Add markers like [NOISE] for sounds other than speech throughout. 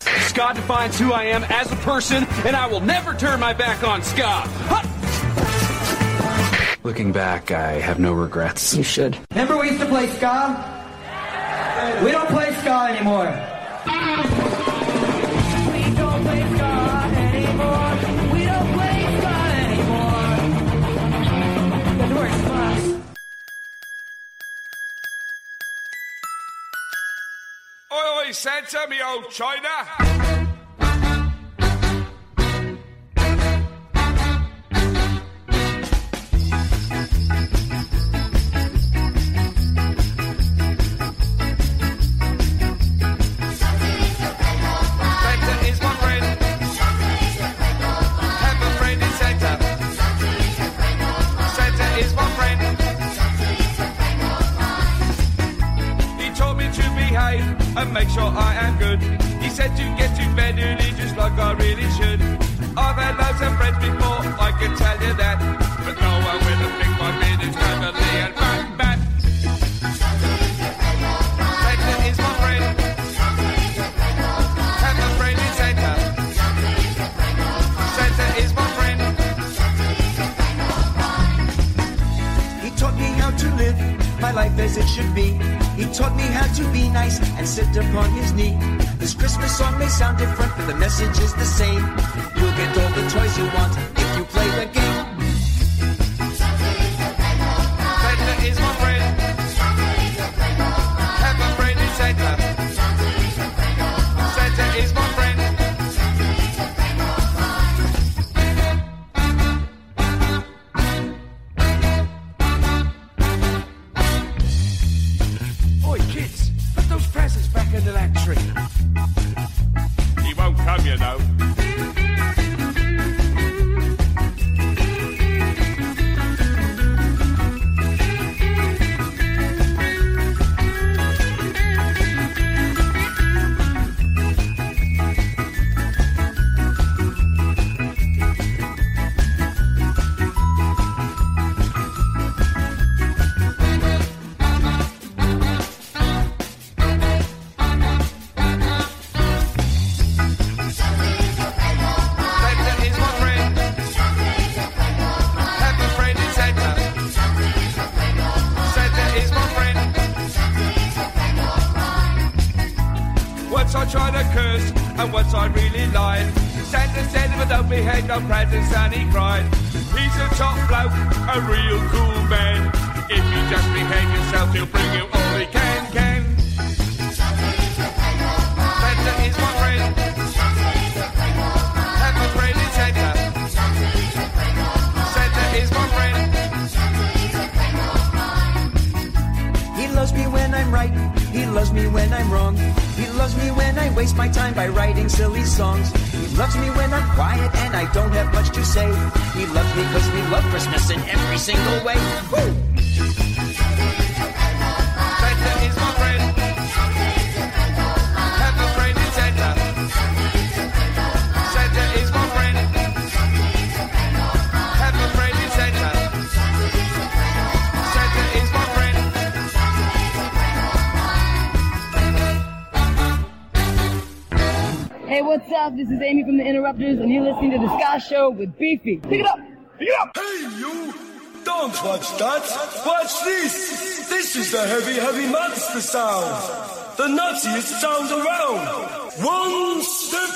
Scott defines who I am as a person, and I will never turn my back on Scott. Looking back, I have no regrets. You should. Remember we used to play ska? We don't play ska anymore. Oi, Santa, me old China. And make sure I am good. He said to get to bed early just like I really should. I've had loads of friends before, I can tell you that. But no one with a big one minutes family and back back. Santa is my friend. Have a friend in Santa. Santa is my friend. He taught me how to live my life as it should be. He taught me how to be nice and sit upon his knee. This Christmas song may sound different, but the message is the same. You'll get all the toys you want if you play the game. I tried to curse, and once I really lied. Santa said if I don't behave, no presents, and he cried. He's a top bloke, a real cool man. If you just behave yourself, he'll bring you all he can, can. Santa is my friend. Have a friend in Santa. Santa is my friend. He loves me when I'm right. He loves me when I'm wrong. He loves me when I waste my time by writing silly songs. He loves me when I'm quiet and I don't have much to say. He loves me because we love Christmas in every single way. Woo! Up? This is Amy from the Interrupters, and you're listening to The Ska Show with Beefy. Pick it up! Pick it up! Hey, you! Don't watch that! Watch this! This is the heavy, heavy monster sound! The nuttiest sound around! One step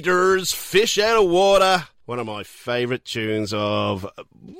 resignators, fish out of water. One of my favourite tunes of,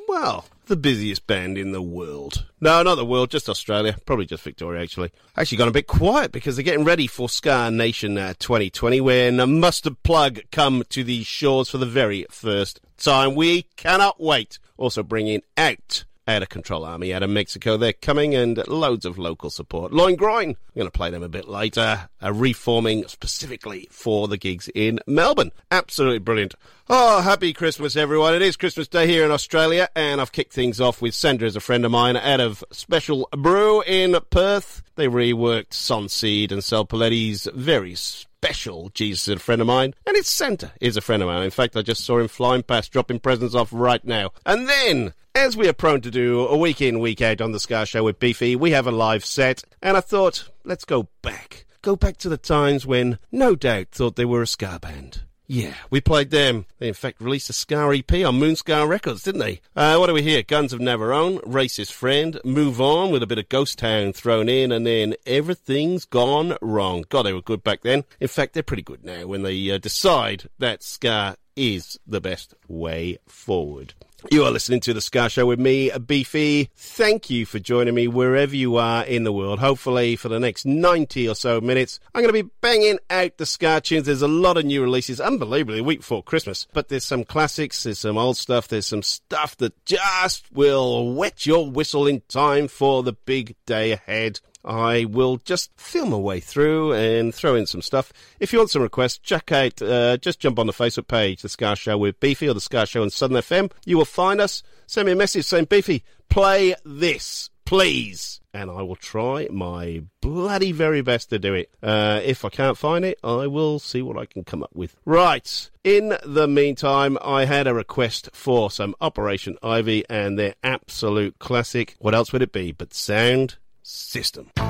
well, the busiest band in the world. No, not the world, just Australia. Probably just Victoria, actually. Actually gone a bit quiet because they're getting ready for Ska Nation uh, 2020 when mustard plug come to these shores for the very first time. We cannot wait. Also bringing out out of control army out of Mexico. They're coming and loads of local support. Loin Groin, I'm going to play them a bit later. Uh, reforming specifically for the gigs in Melbourne. Absolutely brilliant. Oh, happy Christmas, everyone. It is Christmas Day here in Australia, and I've kicked things off with Santa is a friend of mine out of Special Brew in Perth. They reworked Sonseed and Sal Paletti's very special Jesus is a friend of mine, and it's Santa is a friend of mine. In fact, I just saw him flying past, dropping presents off right now. And then, as we are prone to do a week in, week out on the Ska Show with Beefy, we have a live set, and I thought, let's go back. Go back to the times when No Doubt thought they were a Ska band. Yeah, we played them. They in fact released a Ska EP on Moon Ska Records, didn't they? Uh, what do we hear? Guns of Navarone, Racist Friend, Move On with a bit of Ghost Town thrown in, and then Everything's Gone Wrong. God, they were good back then. In fact, they're pretty good now when they uh, decide that Ska is the best way forward. You are listening to The Ska Show with me, Beefy. Thank you for joining me wherever you are in the world. Hopefully, for the next 90 or so minutes, I'm going to be banging out the Ska tunes. There's a lot of new releases, unbelievably, week before Christmas. But there's some classics, there's some old stuff, there's some stuff that just will wet your whistle in time for the big day ahead. I will just film my way through and throw in some stuff. If you want some requests, check out, uh, just jump on the Facebook page, The Ska Show with Beefy or The Ska Show on Southern FM. You will find us. Send me a message saying, Beefy, play this, please. And I will try my bloody very best to do it. Uh, if I can't find it, I will see what I can come up with. Right. In the meantime, I had a request for some Operation Ivy and their absolute classic. What else would it be but Sound System?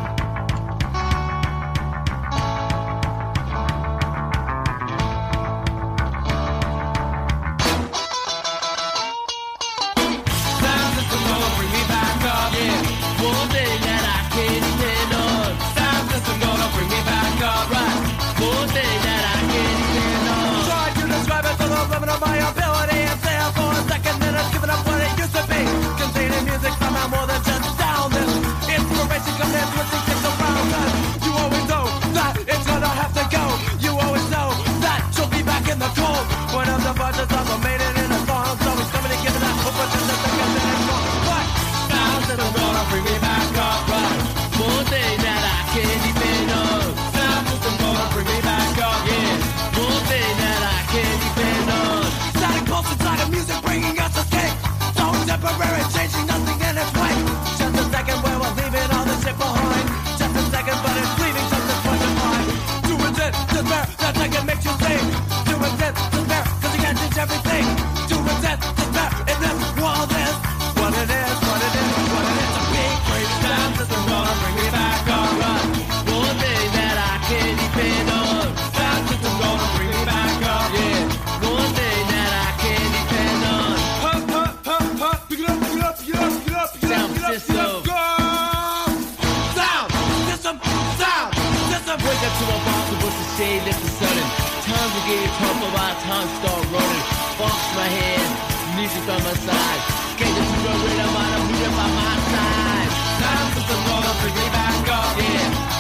Jacob, that's what they think time start running. Box my head, music by my side. The super rhythm out of me by my side. Time for some more bring me back up. Yeah,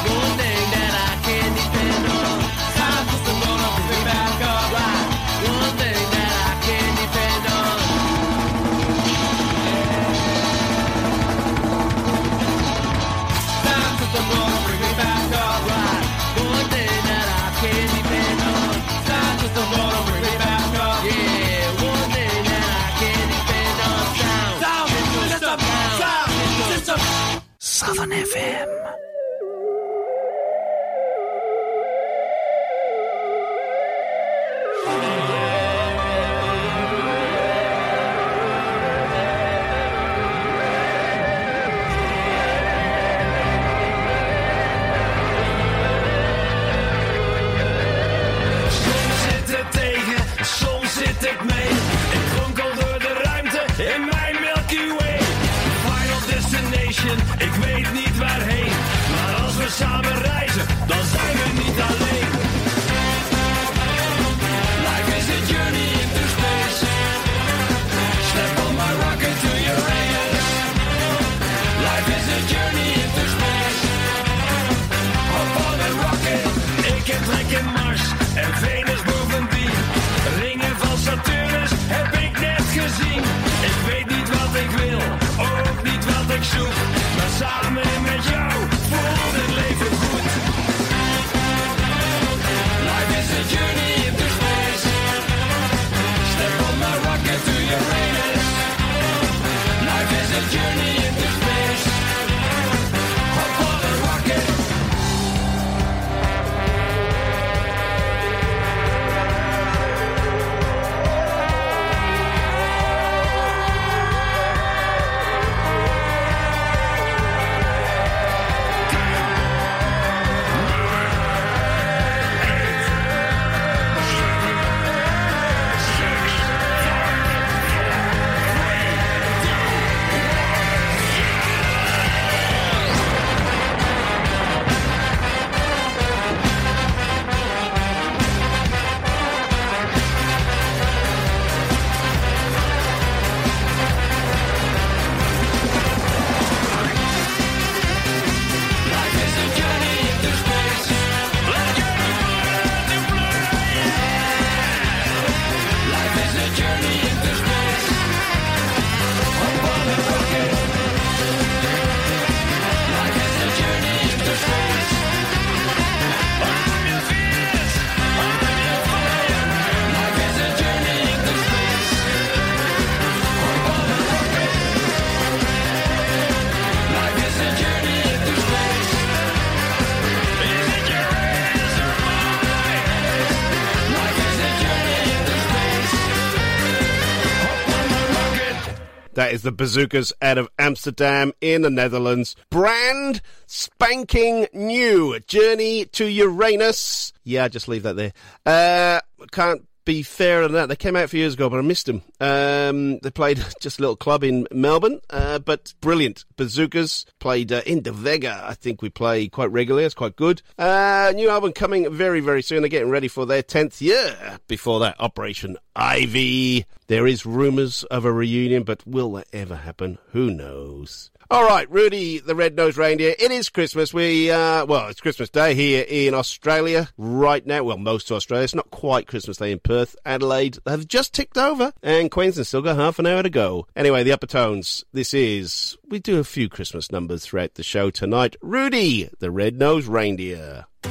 the Bazzookas out of Amsterdam in the Netherlands. Brand spanking new Journey to Uranus. Yeah, just leave that there. Uh, can't be fairer than that. They came out a few years ago, but I missed them. Um, they played [LAUGHS] just a little club in Melbourne, uh, but brilliant. Bazzookas played uh, in De Vega. I think we play quite regularly. It's quite good. Uh, new album coming very, very soon. They're getting ready for their 10th year. Before that, Operation Ivy. There is rumours of a reunion, but will that ever happen? Who knows? All right, Rudy, the red-nosed reindeer. It is Christmas. We, uh, well, it's Christmas Day here in Australia right now. Well, most of Australia. It's not quite Christmas Day in Perth. Adelaide have just ticked over, and Queensland still got half an hour to go. Anyway, the Uppertones. This is. We do a few Christmas numbers throughout the show tonight. Rudy, the red-nosed reindeer. Rudy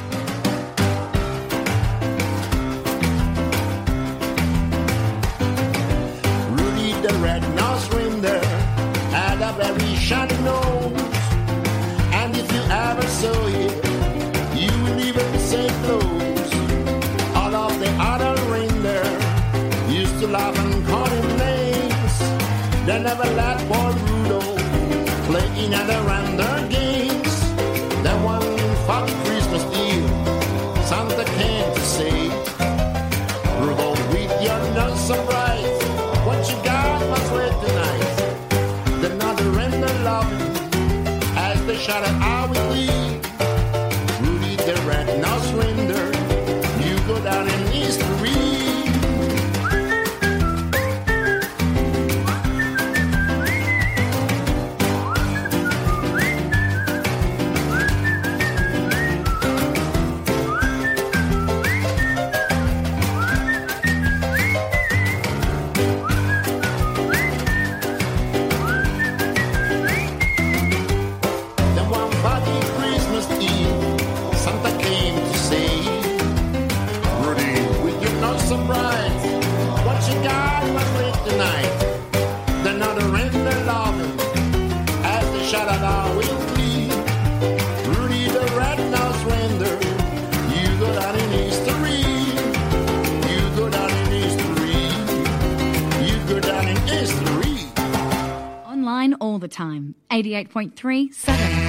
the red-nosed reindeer had a very shiny nose. And if you ever saw it, you will even say close. All of the other reindeer used to laugh and call him names. They never let play around their Online all the time, 88.3 Saturday.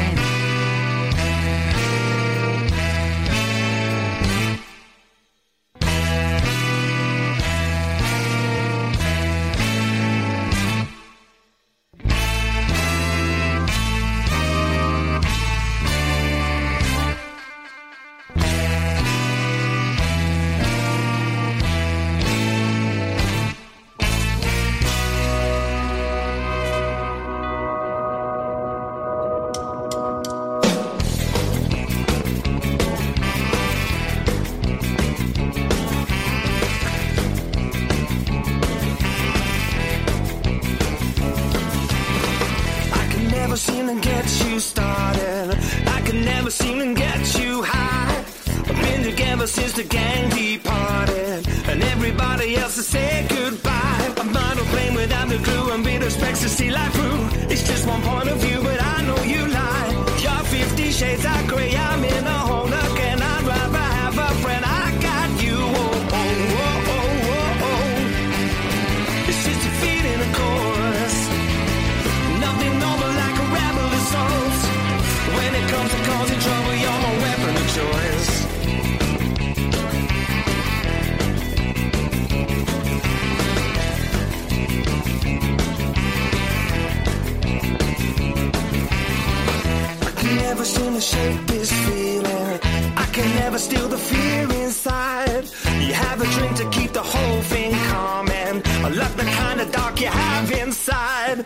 Shake this feeling. I can never steal the fear inside. You have a drink to keep the whole thing calm, and I love the kind of dark you have inside.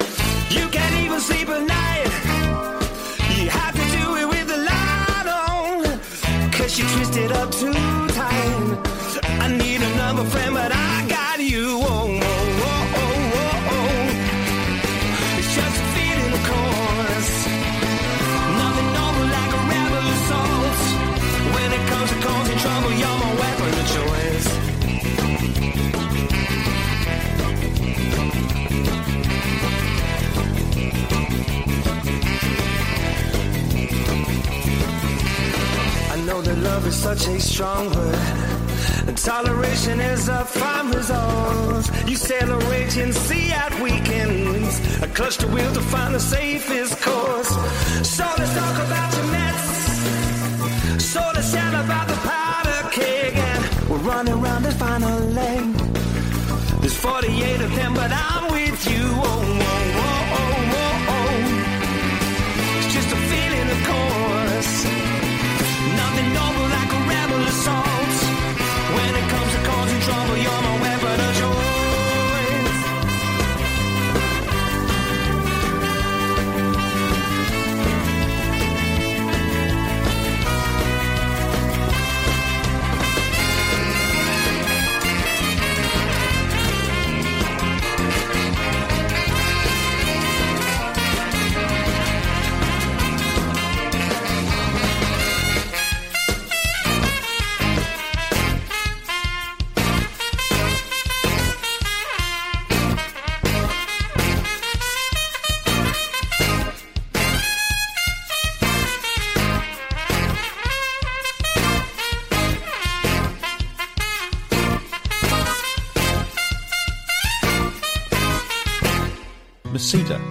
You can't even sleep at night. You have to do it with the light on. Cause you twist it up too tight. I need another friend, but I such a strong word. And toleration is a fine result. You sail a raging sea at weekends. I clutch the wheel to find the safest course. So let's talk about your Mets. So let's chat about the powder keg. And we're running around the final leg. There's 48 of them, but I'm with you. Oh, oh, oh, oh, oh. oh. It's just a feeling, of course. Like a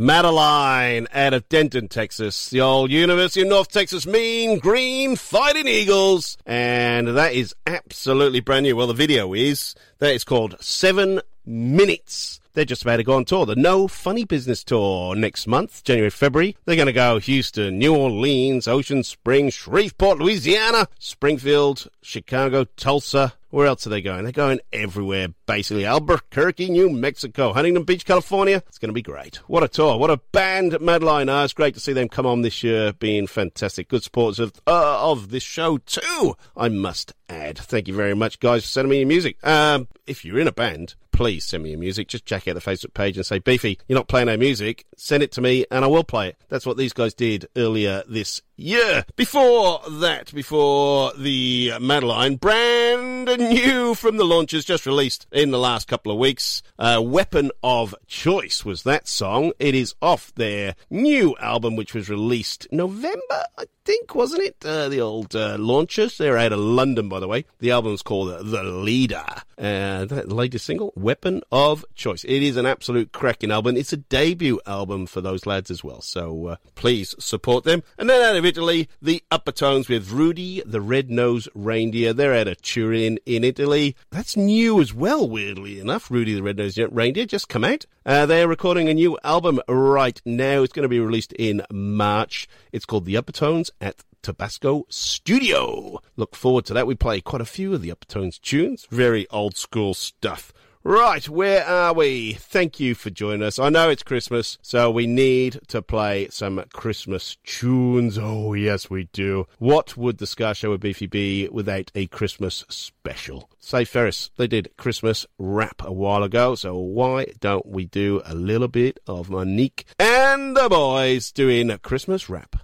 Madaline out of Denton, Texas. The old University of North Texas Mean Green Fighting Eagles. And that is absolutely brand new. Well, the video is. That is called Seven Minutes. They're just about to go on tour. The No Funny Business Tour next month, January, February. They're going to go Houston, New Orleans, Ocean Springs, Shreveport, Louisiana, Springfield, Chicago, Tulsa. Where else are they going? They're going everywhere, basically. Albuquerque, New Mexico, Huntington Beach, California. It's going to be great. What a tour. What a band Madaline are. It's great to see them come on this year, being fantastic. Good supporters of, uh, of this show, too, I must add. Thank you very much, guys, for sending me your music. Um, if you're in a band, please send me your music. Just check out the Facebook page and say, Beefy, you're not playing no music. Send it to me and I will play it. That's what these guys did earlier this year. Before that, before the Madaline, brand new from the Launchers just released in the last couple of weeks. Uh, Weapon of Choice was that song. It is off their new album, which was released November, I think, wasn't it? Uh, the old uh, Launchers. They're out of London, by the way. The album's called The Leader. Uh, that latest single, Weapon of Choice. It is an absolute cracking album. It's a debut album for those lads as well. So uh, please support them. And then out of Italy, the Uppertones with Rudy the Red-Nosed Reindeer. They're out of Turin in Italy. That's new as well, weirdly enough. Rudy the Red-Nosed Reindeer just come out. Uh, they're recording a new album right now. It's going to be released in March. It's called The Uppertones at Tabasco Studio. Look forward to that. We play quite a few of the Uppertones tunes. Very old school stuff. Right, where are we? Thank you for joining us. I know it's Christmas, so we need to play some Christmas tunes. Oh, yes, we do. What would the Ska Show with Beefy be without a Christmas special? Save Ferris, they did Christmas rap a while ago, so why don't we do a little bit of Monique and the boys doing a Christmas rap?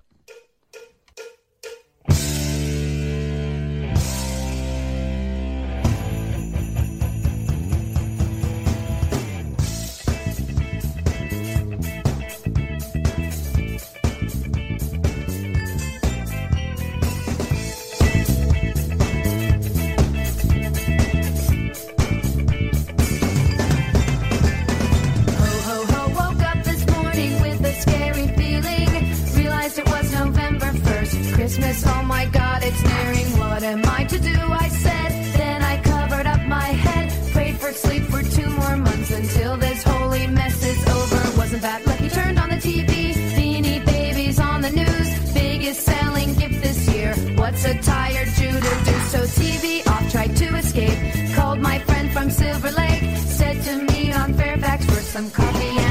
1st, oh my god, it's nearing. What am I to do? I said. Then I covered up my head, prayed for sleep for two more months until this holy mess is over. Wasn't that lucky? Turned on the TV, beanie babies on the news. Biggest selling gift this year. What's a tired Jew to do? So TV off, tried to escape. Called my friend from Silver Lake, said to me on Fairfax for some coffee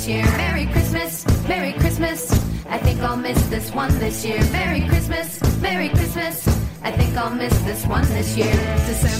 this year. Merry Christmas, Merry Christmas, I think I'll miss this one this year. Merry Christmas, Merry Christmas, I think I'll miss this one this year. December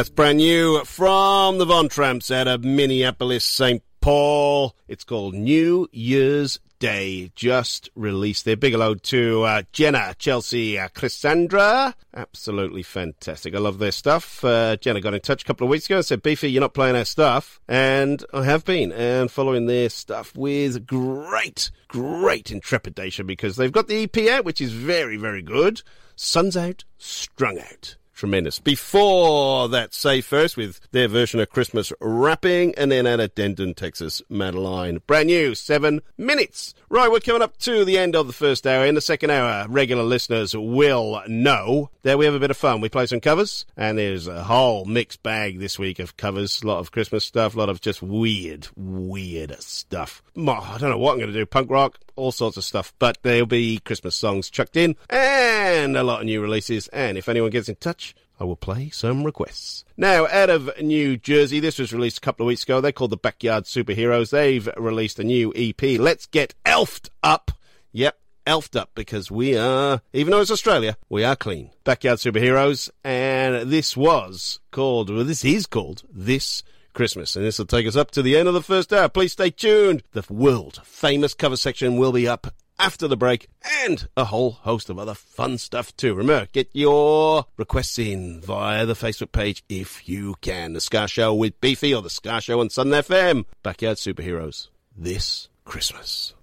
That's brand new from the Von Tramps out of Minneapolis, St. Paul. It's called New Year's Day. Just released their big hello to uh, Jenna, Chelsea, uh, Cassandra. Absolutely fantastic. I love their stuff. Uh, Jenna got in touch a couple of weeks ago and said, Beefy, you're not playing our stuff. And I have been, and following their stuff with great, great intrepidation because they've got the EP out, which is very, very good. Sun's out, strung out. Tremendous. Before that, Save Ferris with their version of Christmas rapping, and then out of Denton, Texas, Madaline. Brand new, seven minutes. Right, we're coming up to the end of the first hour. In the second hour, regular listeners will know that we have a bit of fun. We play some covers, and there's a whole mixed bag this week of covers. A lot of Christmas stuff, a lot of just weird, weird stuff. I don't know what I'm going to do. Punk rock, all sorts of stuff. But there'll be Christmas songs chucked in, and a lot of new releases. And if anyone gets in touch, I will play some requests. Now, out of New Jersey, this was released a couple of weeks ago. They're called the Backyard Superheroes. They've released a new EP. Let's get elfed up. Yep, elfed up because we are, even though it's Australia, we are clean. Backyard Superheroes, and this was called, well, this is called This Christmas. And this will take us up to the end of the first hour. Please stay tuned. The world famous cover section will be up after the break and a whole host of other fun stuff too. Remember, get your requests in via the Facebook page if you can. The Ska Show with Beefy or the Ska Show on Southern FM. Backyard Superheroes. This Christmas.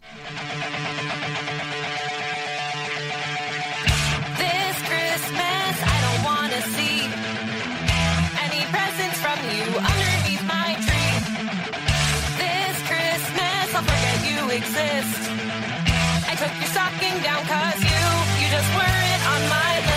Exist. I took your stocking down cause you, you just weren't on my list.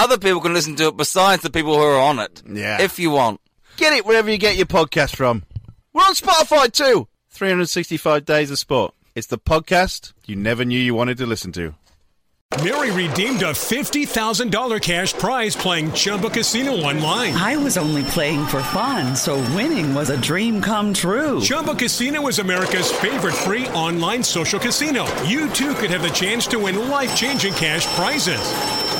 other people can listen to it besides the people who are on it. Yeah. If you want. Get it wherever you get your podcast from. We're on Spotify too. 365 Days of Sport. It's the podcast you never knew you wanted to listen to. Mary redeemed a $50,000 cash prize playing Chumba Casino online. I was only playing for fun, so winning was a dream come true. Chumba Casino is America's favorite free online social casino. You too could have the chance to win life changing cash prizes.